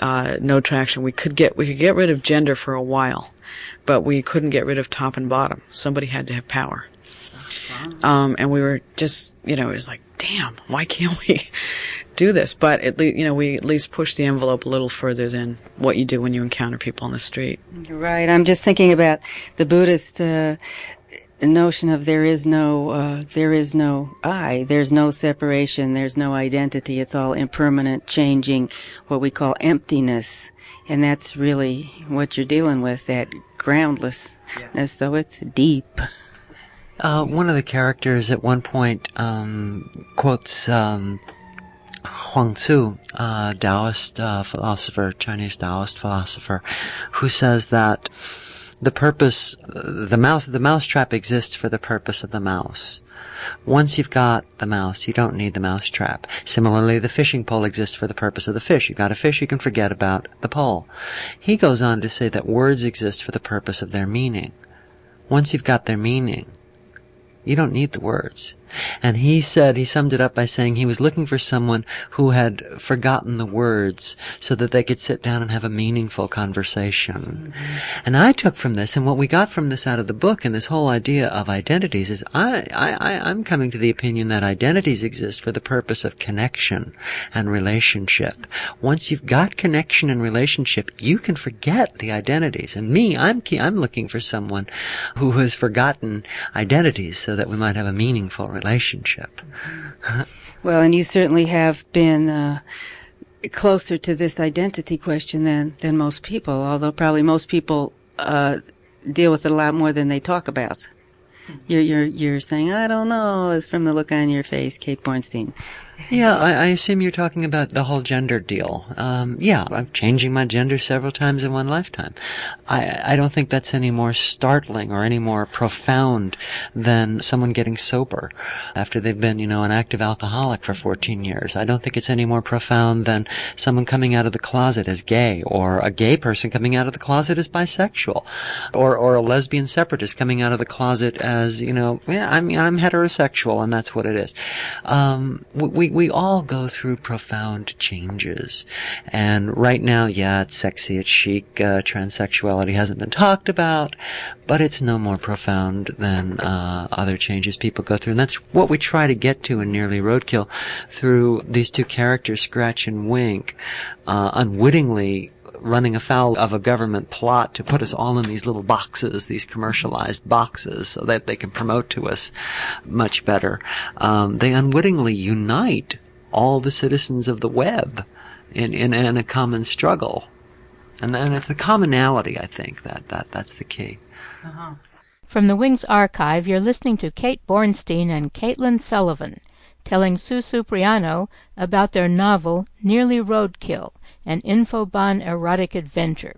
uh, no traction. We could get we could get rid of gender for a while, but we couldn't get rid of top and bottom. Somebody had to have power. Um, and we were just, you know, it was like, damn, why can't we do this? But at least, you know, we at least pushed the envelope a little further than what you do when you encounter people on the street. Right. I'm just thinking about the Buddhist uh, notion of there is no uh, there is no I. There's no separation. There's no identity. It's all impermanent, changing, what we call emptiness, and that's really what you're dealing with. That groundlessness. So it's deep. Uh, one of the characters at one point um, quotes um, Chuang Tzu, uh, Taoist uh, philosopher, Chinese Taoist philosopher, who says that the purpose, the mouse, the mousetrap exists for the purpose of the mouse. Once you've got the mouse, you don't need the mousetrap. Similarly, the fishing pole exists for the purpose of the fish. You've got a fish, you can forget about the pole. He goes on to say that words exist for the purpose of their meaning. Once you've got their meaning, you don't need the words. And he said, he summed it up by saying he was looking for someone who had forgotten the words so that they could sit down and have a meaningful conversation. Mm-hmm. And I took from this, and what we got from this out of the book and this whole idea of identities is I, I, I, I'm coming to the opinion that identities exist for the purpose of connection and relationship. Once you've got connection and relationship, you can forget the identities. And me, I'm, I'm looking for someone who has forgotten identities so that we might have a meaningful relationship. well, and you certainly have been uh, closer to this identity question than than most people. Although probably most people uh, deal with it a lot more than they talk about. You're you're you're saying I don't know. It's from the look on your face, Kate Bornstein. Yeah, I, I, assume you're talking about the whole gender deal. Um, yeah, I'm changing my gender several times in one lifetime. I, I don't think that's any more startling or any more profound than someone getting sober after they've been, you know, an active alcoholic for 14 years. I don't think it's any more profound than someone coming out of the closet as gay or a gay person coming out of the closet as bisexual or, or a lesbian separatist coming out of the closet as, you know, yeah, I mean, I'm heterosexual and that's what it is. Um, we, we all go through profound changes. And right now, yeah, it's sexy, it's chic, uh, transsexuality hasn't been talked about, but it's no more profound than uh, other changes people go through. And that's what we try to get to in Nearly Roadkill through these two characters, Scratch and Wink, uh, unwittingly running afoul of a government plot to put us all in these little boxes, these commercialized boxes, so that they can promote to us much better. Um, they unwittingly unite all the citizens of the web in, in, in a common struggle. And then it's the commonality, I think, that, that that's the key. Uh-huh. From the Wings archive, you're listening to Kate Bornstein and Caitlin Sullivan telling Sue Supriano about their novel Nearly Roadkill an Infobahn erotic adventure,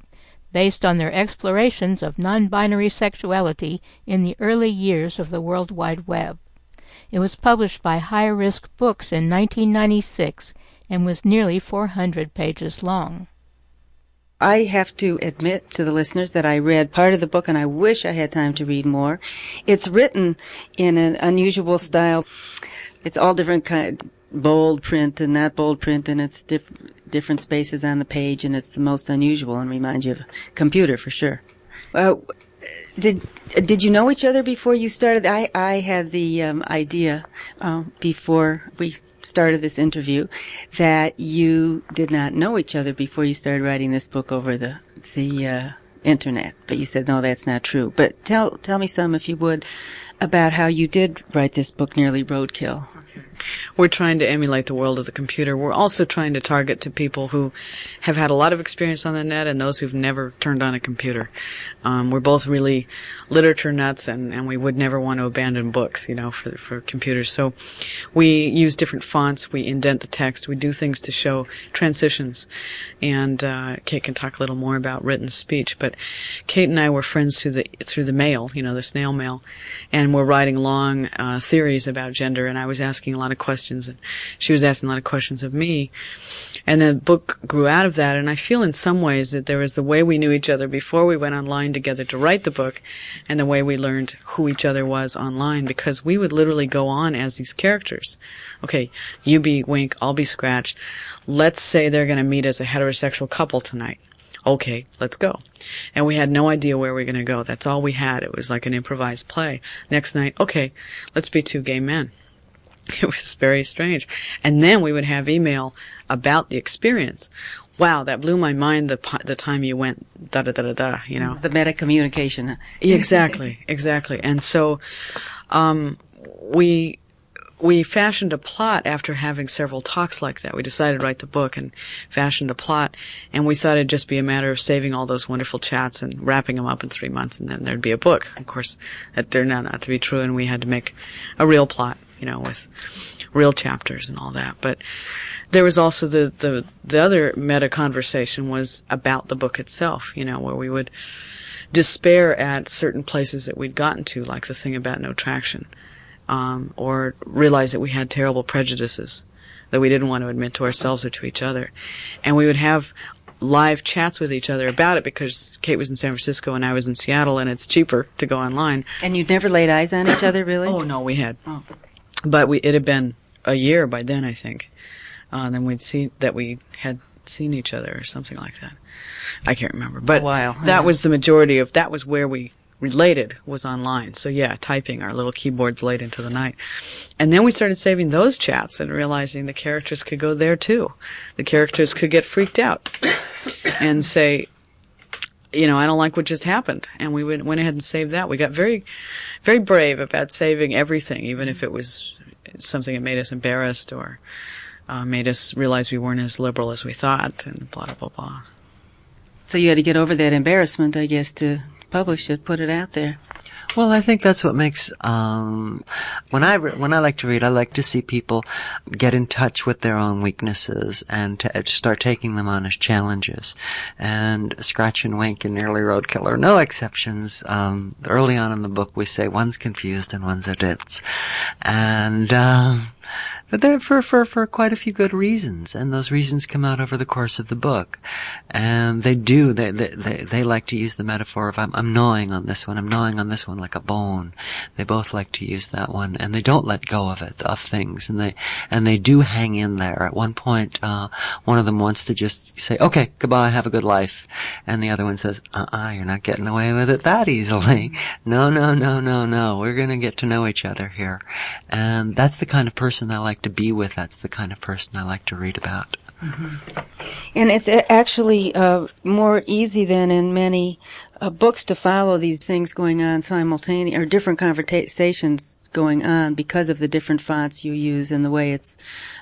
based on their explorations of non binary sexuality in the early years of the World Wide Web. It was published by High Risk Books in 1996 and was nearly 400 pages long. I have to admit to the listeners that I read part of the book and I wish I had time to read more. It's written in an unusual style. It's all different kind, bold print and not bold print and it's diff- different spaces on the page and it's the most unusual and reminds you of a computer for sure. Uh, did did you know each other before you started? I I had the um, idea uh, before we started this interview that you did not know each other before you started writing this book over the the uh, internet. But you said no, that's not true. But tell tell me some, if you would, about how you did write this book, Nearly Roadkill. We're trying to emulate the world of the computer. We're also trying to target to people who have had a lot of experience on the net and those who've never turned on a computer. Um, we're both really literature nuts and, and we would never want to abandon books, you know, for, for computers. So we use different fonts. We indent the text. We do things to show transitions. And, uh, Kate can talk a little more about written speech, but Kate and I were friends through the, through the mail, you know, the snail mail, and we're writing long, uh, theories about gender and I was asking a lot of questions and she was asking a lot of questions of me. And the book grew out of that and I feel in some ways that there was the way we knew each other before we went online together to write the book and the way we learned who each other was online because we would literally go on as these characters. Okay, you be Wink, I'll be Scratch. Let's say they're going to meet as a heterosexual couple tonight. Okay, let's go. And we had no idea where we were going to go. That's all we had. It was like an improvised play. Next night, okay, let's be two gay men. It was very strange. And then we would have email about the experience. Wow, that blew my mind the the time you went da da da da da, you know. The meta communication. exactly, exactly. And so um, we we fashioned a plot after having several talks like that. We decided to write the book and fashioned a plot, and we thought it'd just be a matter of saving all those wonderful chats and wrapping them up in three months, and then there'd be a book. Of course, that turned out not to be true, and we had to make a real plot, you know, with real chapters and all that. But there was also the, the, the other meta conversation was about the book itself, you know, where we would despair at certain places that we'd gotten to, like the thing about no traction, um, or realize that we had terrible prejudices that we didn't want to admit to ourselves or to each other. And we would have live chats with each other about it because Kate was in San Francisco and I was in Seattle and it's cheaper to go online. And you'd never laid eyes on each other, really? Oh, no, we had. But we, it had been a year by then, I think. Uh, then we'd see that we had seen each other or something like that. I can't remember. But while, that yeah. was the majority of, that was where we related was online. So yeah, typing our little keyboards late into the night. And then we started saving those chats and realizing the characters could go there too. The characters could get freaked out and say, you know, I don't like what just happened. And we went, went ahead and saved that. We got very, very brave about saving everything, even if it was something that made us embarrassed or uh, made us realize we weren't as liberal as we thought and blah, blah, blah, blah. So you had to get over that embarrassment, I guess, to publish it, put it out there. Well, I think that's what makes um, when I re- when I like to read, I like to see people get in touch with their own weaknesses and to start taking them on as challenges. And Scratch and Wink and Nearly Roadkill are no exceptions. Um, early on in the book, we say one's confused and one's a ditz, and. Um, but they're for, for, for quite a few good reasons, and those reasons come out over the course of the book. And they do, they, they, they, they like to use the metaphor of I'm, I'm gnawing on this one, I'm gnawing on this one like a bone. They both like to use that one, and they don't let go of it, of things, and they, and they do hang in there. At one point, uh, one of them wants to just say, okay, goodbye, have a good life. And the other one says, uh-uh, you're not getting away with it that easily. No, no, no, no, no, we're gonna get to know each other here. And that's the kind of person I like to be with. That's the kind of person I like to read about. And it's actually uh, more easy than in many uh, books to follow these things going on simultaneously, or different conversations going on because of the different fonts you use and the way it's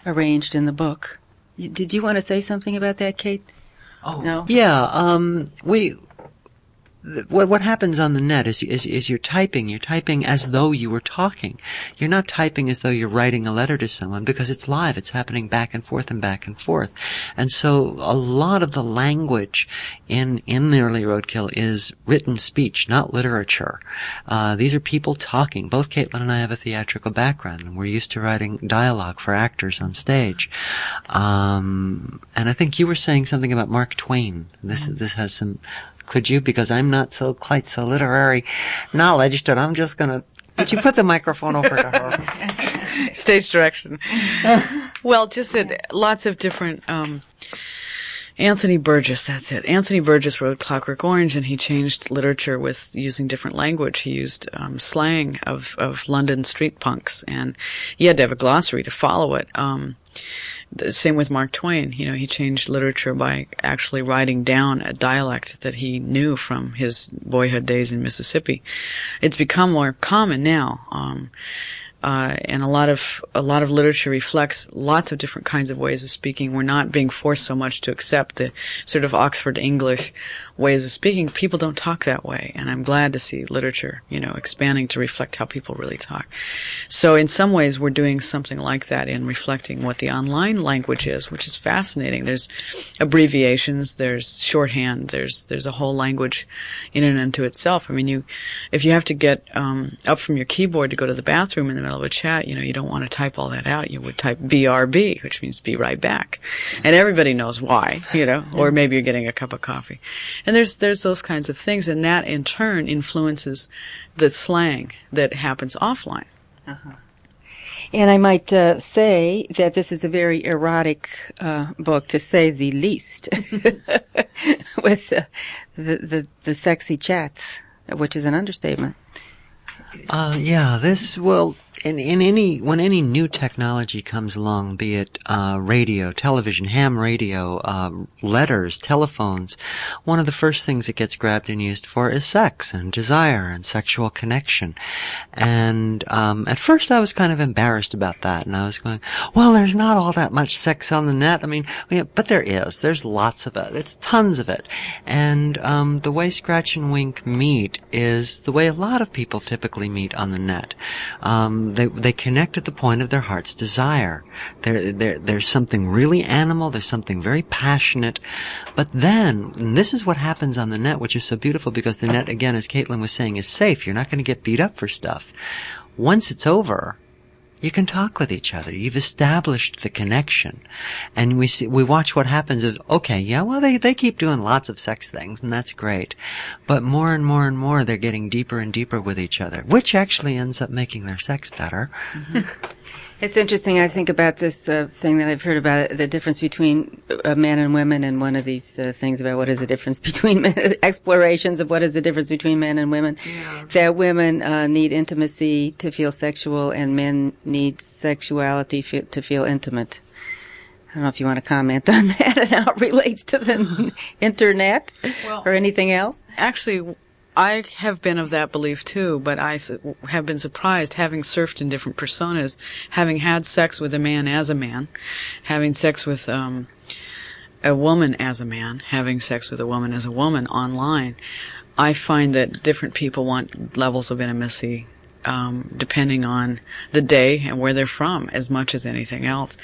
arranged in the book. Did you want to say something about that, Kate? Oh no. Yeah, um, we th- what happens on the net is, is is you're typing. You're typing as though you were talking. You're not typing as though you're writing a letter to someone because it's live. It's happening back and forth and back and forth. And so a lot of the language in in the early roadkill is written speech, not literature. Uh, these are people talking. Both Caitlin and I have a theatrical background, and we're used to writing dialogue for actors on stage. Um, and I think you were saying something about Mark Twain. This this has some. Could you? Because I'm not so quite so literary knowledge that I'm just gonna. Could you put the microphone over to her? Stage direction. well, just that lots of different. Um, Anthony Burgess, that's it. Anthony Burgess wrote Clockwork Orange, and he changed literature with using different language. He used um, slang of of London street punks, and he had to have a glossary to follow it. Um, the same with Mark Twain. You know, he changed literature by actually writing down a dialect that he knew from his boyhood days in Mississippi. It's become more common now. Um, uh, and a lot of a lot of literature reflects lots of different kinds of ways of speaking. We're not being forced so much to accept the sort of Oxford English ways of speaking. People don't talk that way, and I'm glad to see literature, you know, expanding to reflect how people really talk. So in some ways, we're doing something like that in reflecting what the online language is, which is fascinating. There's abbreviations, there's shorthand, there's there's a whole language in and unto itself. I mean, you if you have to get um, up from your keyboard to go to the bathroom in the middle of a chat, you know, you don't want to type all that out. You would type BRB, which means be right back. And everybody knows why, you know, or maybe you're getting a cup of coffee. There's, there's those kinds of things. And that in turn influences the slang that happens offline. Uh-huh. And I might uh, say that this is a very erotic uh, book, to say the least, with uh, the, the the sexy chats, which is an understatement. Uh, yeah, this well, in in any when any new technology comes along, be it uh, radio, television, ham radio, uh, letters, telephones, one of the first things it gets grabbed and used for is sex and desire and sexual connection. And um, at first, I was kind of embarrassed about that, and I was going, "Well, there's not all that much sex on the net. I mean, but there is. There's lots of it. It's tons of it." And um, the way Scratch and Wink meet is the way a lot of people typically meet on the net. Um, they they connect at the point of their heart's desire. There, there there's something really animal. There's something very passionate. But then, and this is what happens on the net, which is so beautiful because the net, again, as Caitlin was saying, is safe. You're not going to get beat up for stuff. Once it's over, you can talk with each other. You've established the connection. And we see, we watch what happens Is okay, yeah, well, they, they keep doing lots of sex things and that's great. But more and more and more, they're getting deeper and deeper with each other, which actually ends up making their sex better. Mm-hmm. It's interesting. I think about this uh, thing that I've heard about the difference between uh, men and women, and one of these uh, things about what is the difference between men, explorations of what is the difference between men and women. Yeah. That women uh, need intimacy to feel sexual, and men need sexuality fe- to feel intimate. I don't know if you want to comment on that and how it relates to the internet Well- or anything else. Actually, I have been of that belief too, but I have been surprised having surfed in different personas, having had sex with a man as a man, having sex with um, a woman as a man, having sex with a woman as a woman online. I find that different people want levels of intimacy um, depending on the day and where they're from as much as anything else.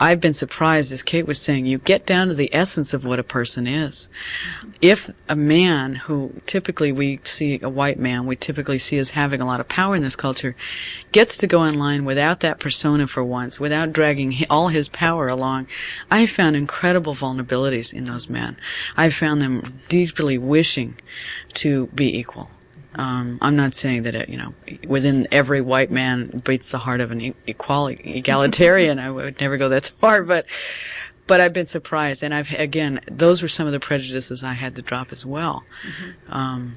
I've been surprised, as Kate was saying, you get down to the essence of what a person is. If a man who typically we see a white man, we typically see as having a lot of power in this culture, gets to go online without that persona for once, without dragging all his power along, I found incredible vulnerabilities in those men. I've found them deeply wishing to be equal. Um, I'm not saying that it, you know, within every white man beats the heart of an equality, egalitarian. I would never go that far, but, but I've been surprised. And I've, again, those were some of the prejudices I had to drop as well. Um,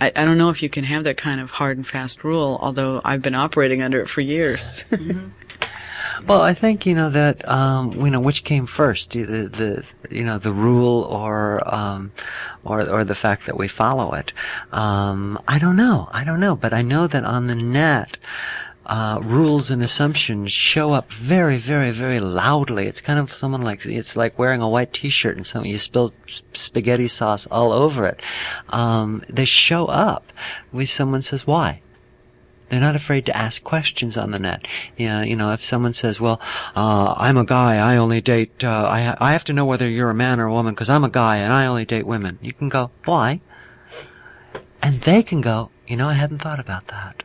I, I don't know if you can have that kind of hard and fast rule, although I've been operating under it for years. Well, I think you know that um, you know which came first, the the you know the rule or um, or or the fact that we follow it. Um, I don't know. I don't know, but I know that on the net. uh, rules and assumptions show up very, very, very loudly. It's kind of someone like it's like wearing a white T-shirt and some you spill spaghetti sauce all over it. Um, they show up when someone says why. They're not afraid to ask questions on the net. Yeah, you know, if someone says, "Well, uh, I'm a guy. I only date. Uh, I I have to know whether you're a man or a woman because I'm a guy and I only date women." You can go, "Why?" And they can go, "You know, I hadn't thought about that."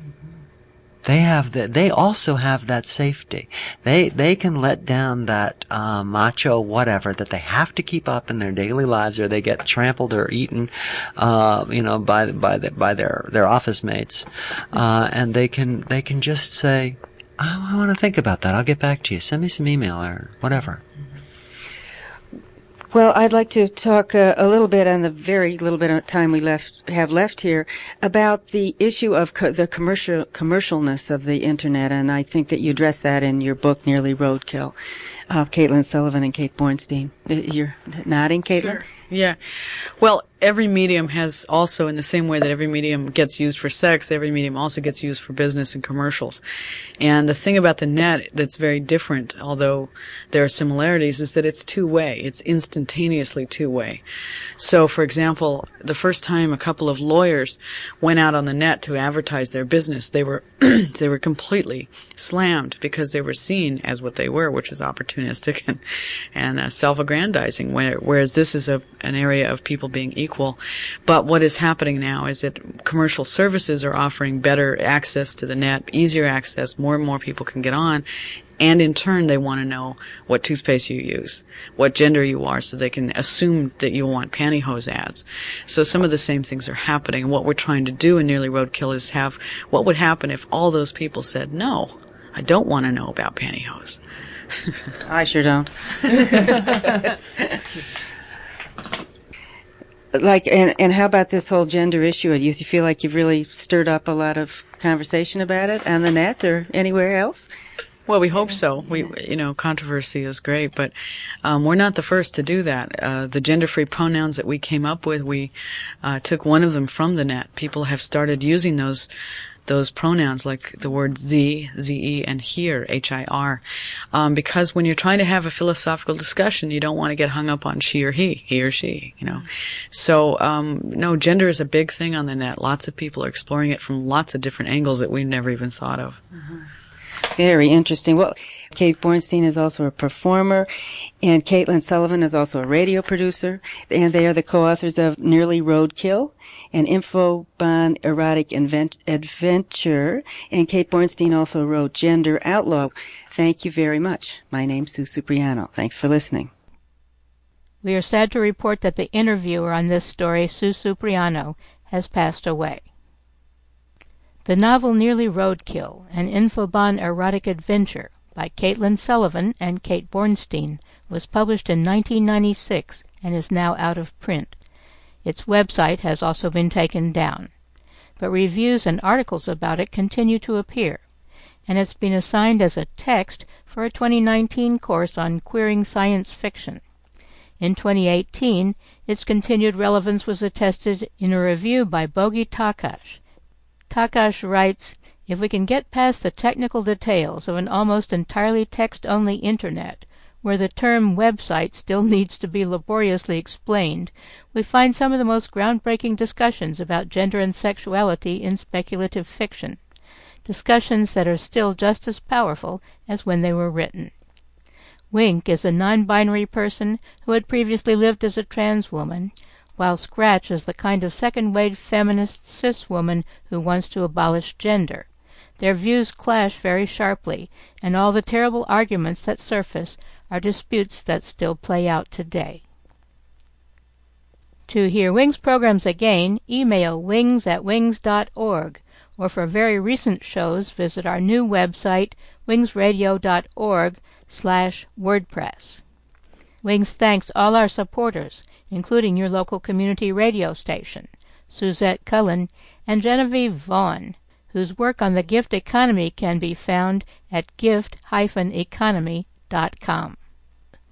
They have the, they also have that safety. They they can let down that uh, macho whatever that they have to keep up in their daily lives, or they get trampled or eaten, uh, you know, by by the, by their their office mates, uh, and they can they can just say, I, I want to think about that. I'll get back to you. Send me some email or whatever. Well, I'd like to talk uh, a little bit on the very little bit of time we left have left here about the issue of co- the commercial commercialness of the internet, and I think that you address that in your book, Nearly Roadkill, of Caitlin Sullivan and Kate Bornstein. Uh, You're nodding, Caitlin. Sure. Yeah. Well, every medium has also, in the same way that every medium gets used for sex, every medium also gets used for business and commercials. And the thing about the net that's very different, although there are similarities, is that it's two way. It's instantaneously two way. So, for example, the first time a couple of lawyers went out on the net to advertise their business, they were they were completely slammed because they were seen as what they were, which is opportunistic and and uh, self-aggrandizing. Where, whereas this is a an area of people being equal. But what is happening now is that commercial services are offering better access to the net, easier access. More and more people can get on. And in turn, they want to know what toothpaste you use, what gender you are, so they can assume that you want pantyhose ads. So some of the same things are happening. And what we're trying to do in Nearly Roadkill is have what would happen if all those people said, no, I don't want to know about pantyhose. I sure don't. like, and and how about this whole gender issue? Do you feel like you've really stirred up a lot of conversation about it on the net or anywhere else? Well, we hope so. We, you know, controversy is great, but um, we're not the first to do that. Uh, the gender-free pronouns that we came up with, we uh, took one of them from the net. People have started using those those pronouns like the word z, ze, and here, h-i-r, um, because when you're trying to have a philosophical discussion, you don't want to get hung up on she or he, he or she, you know. So, um, no, gender is a big thing on the net. Lots of people are exploring it from lots of different angles that we've never even thought of. Very interesting. Well, Kate Bornstein is also a performer, and Caitlin Sullivan is also a radio producer, and they are the co-authors of Nearly Roadkill, an Infobahn erotic invent- adventure, and Kate Bornstein also wrote Gender Outlaw. Thank you very much. My name's Sue Supriano. Thanks for listening. We are sad to report that the interviewer on this story, Sue Supriano, has passed away. The novel Nearly Roadkill, an Infobahn erotic adventure by Caitlin Sullivan and Kate Bornstein, was published in 1996 and is now out of print. Its website has also been taken down, but reviews and articles about it continue to appear, and it's been assigned as a text for a 2019 course on queering science fiction. In 2018, its continued relevance was attested in a review by Bogi Takács. Takács writes, if we can get past the technical details of an almost entirely text-only Internet, where the term website still needs to be laboriously explained, we find some of the most groundbreaking discussions about gender and sexuality in speculative fiction, discussions that are still just as powerful as when they were written. Wink is a non-binary person who had previously lived as a trans woman, while Scratch is the kind of second-wave feminist cis woman who wants to abolish gender. Their views clash very sharply, and all the terrible arguments that surface are disputes that still play out today. To hear Wings programs again, email wings at wings.org, or for very recent shows, visit our new website, wingsradio.org slash WordPress. Wings thanks all our supporters, including your local community radio station, Suzette Cullen and Genevieve Vaughan, whose work on the gift economy can be found at gift-economy.com.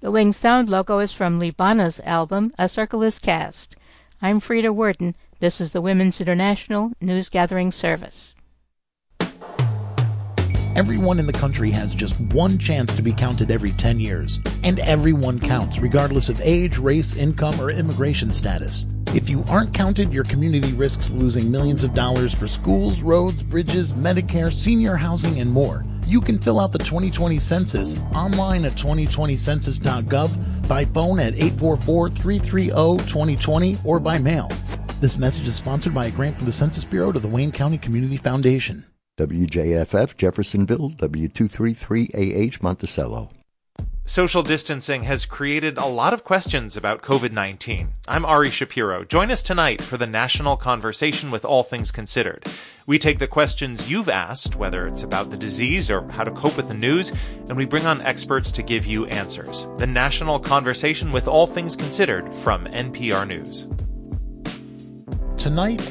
The Wings sound logo is from Libana's album A Circle is Cast. I'm Frieda Werden. This is the Women's International News Gathering Service. Everyone in the country has just one chance to be counted every 10 years. And everyone counts, regardless of age, race, income, or immigration status. If you aren't counted, your community risks losing millions of dollars for schools, roads, bridges, Medicare, senior housing, and more. You can fill out the 2020 census online at 2020census.gov, by phone at 844-330-2020, or by mail. This message is sponsored by a grant from the Census Bureau to the Wayne County Community Foundation. WJFF Jeffersonville, W233AH Monticello. Social distancing has created a lot of questions about COVID 19. I'm Ari Shapiro. Join us tonight for the national conversation with All Things Considered. We take the questions you've asked, whether it's about the disease or how to cope with the news, and we bring on experts to give you answers. The national conversation with All Things Considered from NPR News. Tonight,